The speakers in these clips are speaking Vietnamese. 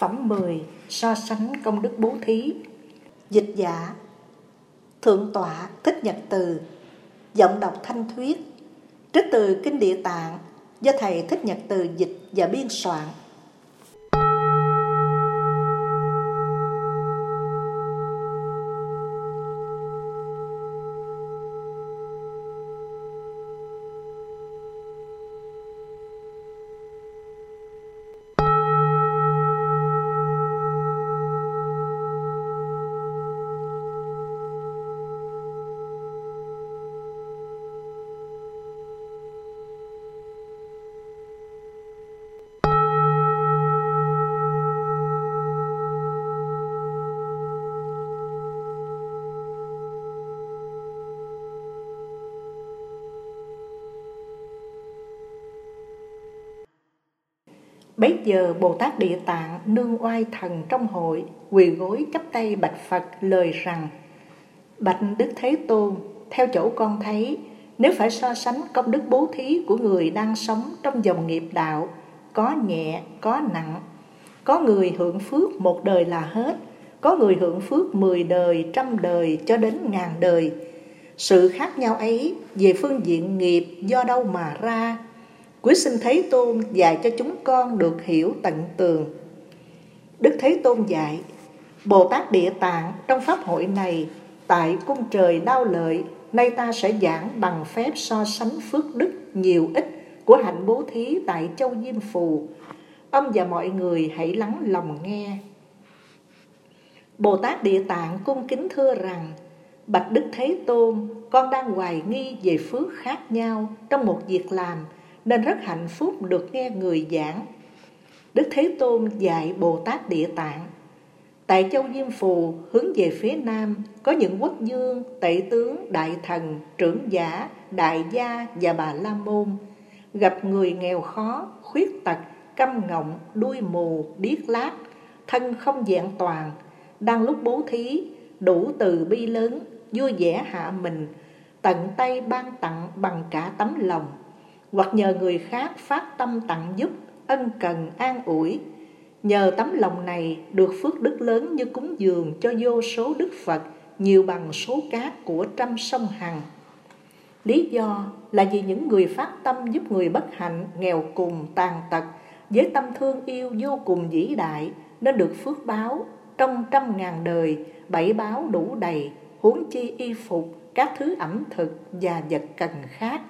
Phẩm 10 So sánh công đức bố thí. Dịch giả Thượng tọa Thích Nhật Từ, Giọng đọc thanh thuyết, Trích từ Kinh Địa Tạng Do Thầy Thích Nhật Từ dịch và biên soạn. Bấy giờ Bồ Tát Địa Tạng nương oai thần trong hội, quỳ gối chắp tay bạch Phật lời rằng Bạch Đức Thế Tôn, theo chỗ con thấy, nếu phải so sánh công đức bố thí của người đang sống trong dòng nghiệp đạo, có nhẹ, có nặng, có người hưởng phước một đời là hết, có người hưởng phước mười đời, trăm đời cho đến ngàn đời. Sự khác nhau ấy về phương diện nghiệp do đâu mà ra Quý sinh Thế Tôn dạy cho chúng con được hiểu tận tường. Đức Thế Tôn dạy, Bồ Tát Địa Tạng trong Pháp hội này, tại cung trời đau lợi, nay ta sẽ giảng bằng phép so sánh phước đức nhiều ít của hạnh bố thí tại châu Diêm Phù. Ông và mọi người hãy lắng lòng nghe. Bồ Tát Địa Tạng cung kính thưa rằng, Bạch Đức Thế Tôn, con đang hoài nghi về phước khác nhau trong một việc làm, nên rất hạnh phúc được nghe người giảng. Đức Thế Tôn dạy Bồ Tát Địa Tạng. Tại châu Diêm Phù hướng về phía nam có những quốc dương, tể tướng, đại thần, trưởng giả, đại gia và bà La Môn. Gặp người nghèo khó, khuyết tật, câm ngọng, đuôi mù, điếc lát, thân không dạng toàn, đang lúc bố thí, đủ từ bi lớn, vui vẻ hạ mình, tận tay ban tặng bằng cả tấm lòng hoặc nhờ người khác phát tâm tặng giúp, ân cần an ủi. Nhờ tấm lòng này được phước đức lớn như cúng dường cho vô số đức Phật nhiều bằng số cát của trăm sông Hằng. Lý do là vì những người phát tâm giúp người bất hạnh, nghèo cùng, tàn tật với tâm thương yêu vô cùng vĩ đại nên được phước báo trong trăm ngàn đời, bảy báo đủ đầy, huống chi y phục, các thứ ẩm thực và vật cần khác.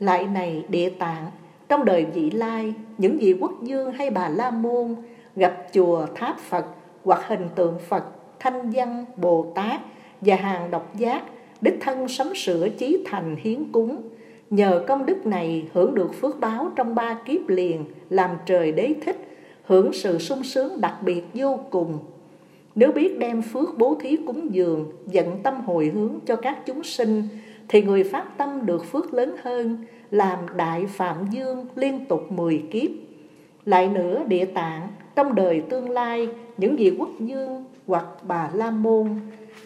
Lại này địa tạng, trong đời vị lai, những vị quốc dương hay bà la môn gặp chùa tháp Phật hoặc hình tượng Phật, thanh văn, Bồ Tát và hàng độc giác, đích thân sắm sửa chí thành hiến cúng. Nhờ công đức này hưởng được phước báo trong ba kiếp liền, làm trời đế thích, hưởng sự sung sướng đặc biệt vô cùng. Nếu biết đem phước bố thí cúng dường, dẫn tâm hồi hướng cho các chúng sinh, thì người phát tâm được phước lớn hơn, làm đại phạm dương liên tục 10 kiếp. Lại nữa địa tạng, trong đời tương lai, những vị quốc dương hoặc bà La Môn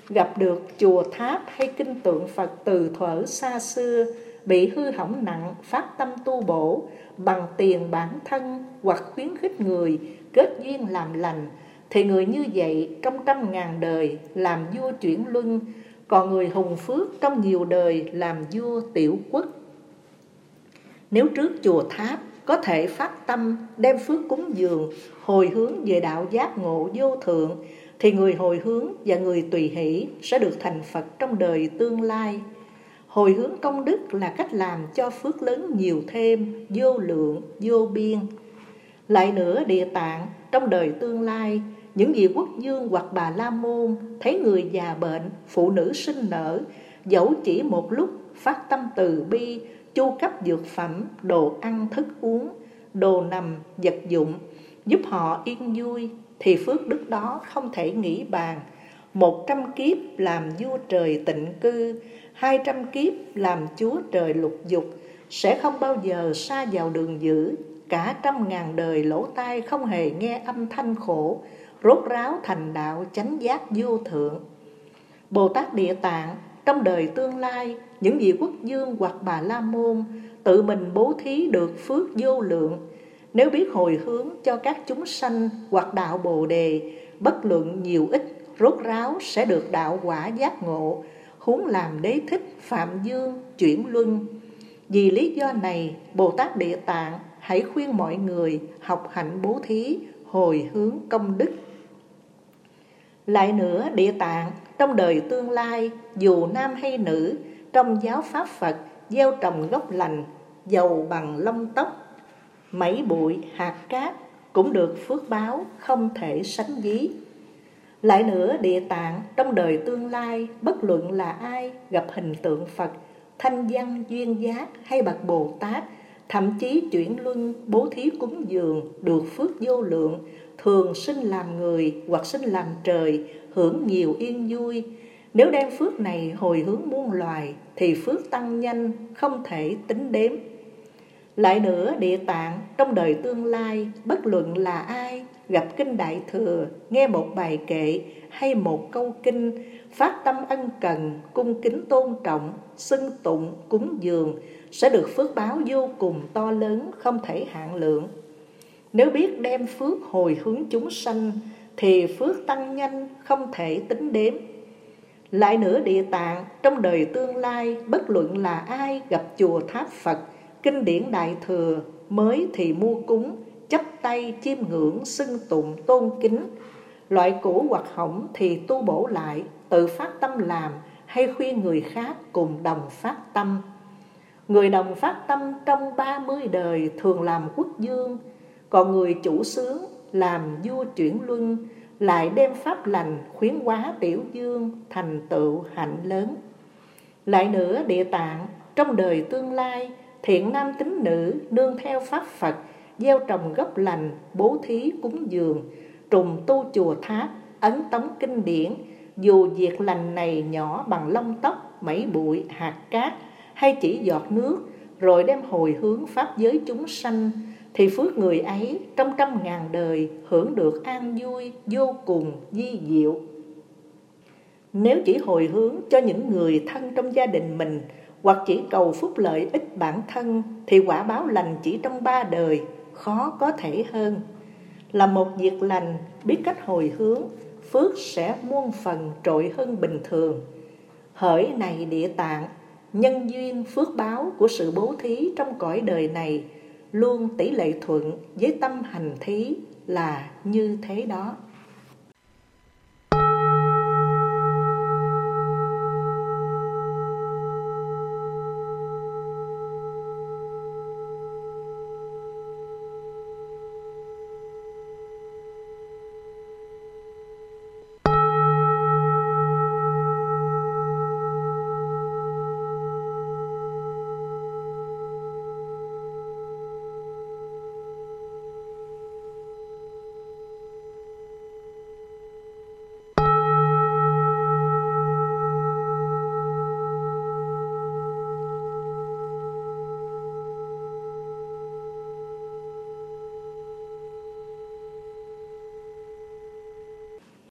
gặp được chùa tháp hay kinh tượng Phật từ thuở xa xưa bị hư hỏng nặng phát tâm tu bổ bằng tiền bản thân hoặc khuyến khích người kết duyên làm lành thì người như vậy trong trăm ngàn đời làm vua chuyển luân còn người hùng phước trong nhiều đời làm vua tiểu quốc. Nếu trước chùa tháp có thể phát tâm đem phước cúng dường, hồi hướng về đạo giác ngộ vô thượng, thì người hồi hướng và người tùy hỷ sẽ được thành Phật trong đời tương lai. Hồi hướng công đức là cách làm cho phước lớn nhiều thêm, vô lượng, vô biên. Lại nữa địa tạng, trong đời tương lai, những vị quốc dương hoặc bà la môn thấy người già bệnh, phụ nữ sinh nở, dẫu chỉ một lúc phát tâm từ bi, chu cấp dược phẩm, đồ ăn thức uống, đồ nằm, vật dụng, giúp họ yên vui, thì phước đức đó không thể nghĩ bàn. Một trăm kiếp làm vua trời tịnh cư, hai trăm kiếp làm chúa trời lục dục, sẽ không bao giờ xa vào đường dữ, cả trăm ngàn đời lỗ tai không hề nghe âm thanh khổ, rốt ráo thành đạo chánh giác vô thượng. Bồ Tát Địa Tạng trong đời tương lai, những vị quốc dương hoặc bà la môn tự mình bố thí được phước vô lượng. nếu biết hồi hướng cho các chúng sanh hoặc đạo bồ đề, bất luận nhiều ít, rốt ráo sẽ được đạo quả giác ngộ, huống làm đế thích, phạm dương, chuyển luân. Vì lý do này, Bồ Tát Địa Tạng hãy khuyên mọi người học hạnh bố thí, hồi hướng công đức. Lại nữa, Địa Tạng trong đời tương lai, dù nam hay nữ, trong giáo pháp Phật, gieo trồng gốc lành, giàu bằng lông tóc, mấy bụi, hạt cát cũng được phước báo không thể sánh ví. Lại nữa, địa tạng trong đời tương lai, bất luận là ai gặp hình tượng Phật, thanh văn duyên giác hay bậc Bồ Tát, thậm chí chuyển luân bố thí cúng dường được phước vô lượng, thường sinh làm người hoặc sinh làm trời, hưởng nhiều yên vui. Nếu đem phước này hồi hướng muôn loài, thì phước tăng nhanh, không thể tính đếm. Lại nữa, địa tạng trong đời tương lai, bất luận là ai, gặp kinh đại thừa, nghe một bài kệ hay một câu kinh, phát tâm ân cần, cung kính tôn trọng, xưng tụng, cúng dường, sẽ được phước báo vô cùng to lớn, không thể hạn lượng. Nếu biết đem phước hồi hướng chúng sanh, thì phước tăng nhanh, không thể tính đếm. Lại nữa địa tạng, trong đời tương lai, bất luận là ai gặp chùa tháp Phật, kinh điển đại thừa, mới thì mua cúng, chấp tay chiêm ngưỡng, xưng tụng, tôn kính. Loại cũ hoặc hỏng thì tu bổ lại, tự phát tâm làm hay khuyên người khác cùng đồng phát tâm. Người đồng phát tâm trong 30 đời thường làm quốc dương, còn người chủ sướng làm vua chuyển luân, lại đem pháp lành khuyến hóa tiểu dương thành tựu hạnh lớn. Lại nữa địa tạng trong đời tương lai thiện nam tính nữ nương theo pháp Phật gieo trồng gốc lành bố thí cúng dường trùng tu chùa tháp ấn tống kinh điển dù việc lành này nhỏ bằng lông tóc mảy bụi hạt cát hay chỉ giọt nước rồi đem hồi hướng pháp giới chúng sanh thì phước người ấy trong trăm ngàn đời hưởng được an vui vô cùng di diệu. Nếu chỉ hồi hướng cho những người thân trong gia đình mình hoặc chỉ cầu phúc lợi ích bản thân thì quả báo lành chỉ trong ba đời khó có thể hơn. Là một việc lành biết cách hồi hướng, phước sẽ muôn phần trội hơn bình thường. Hỡi này địa tạng, nhân duyên phước báo của sự bố thí trong cõi đời này luôn tỷ lệ thuận với tâm hành thí là như thế đó.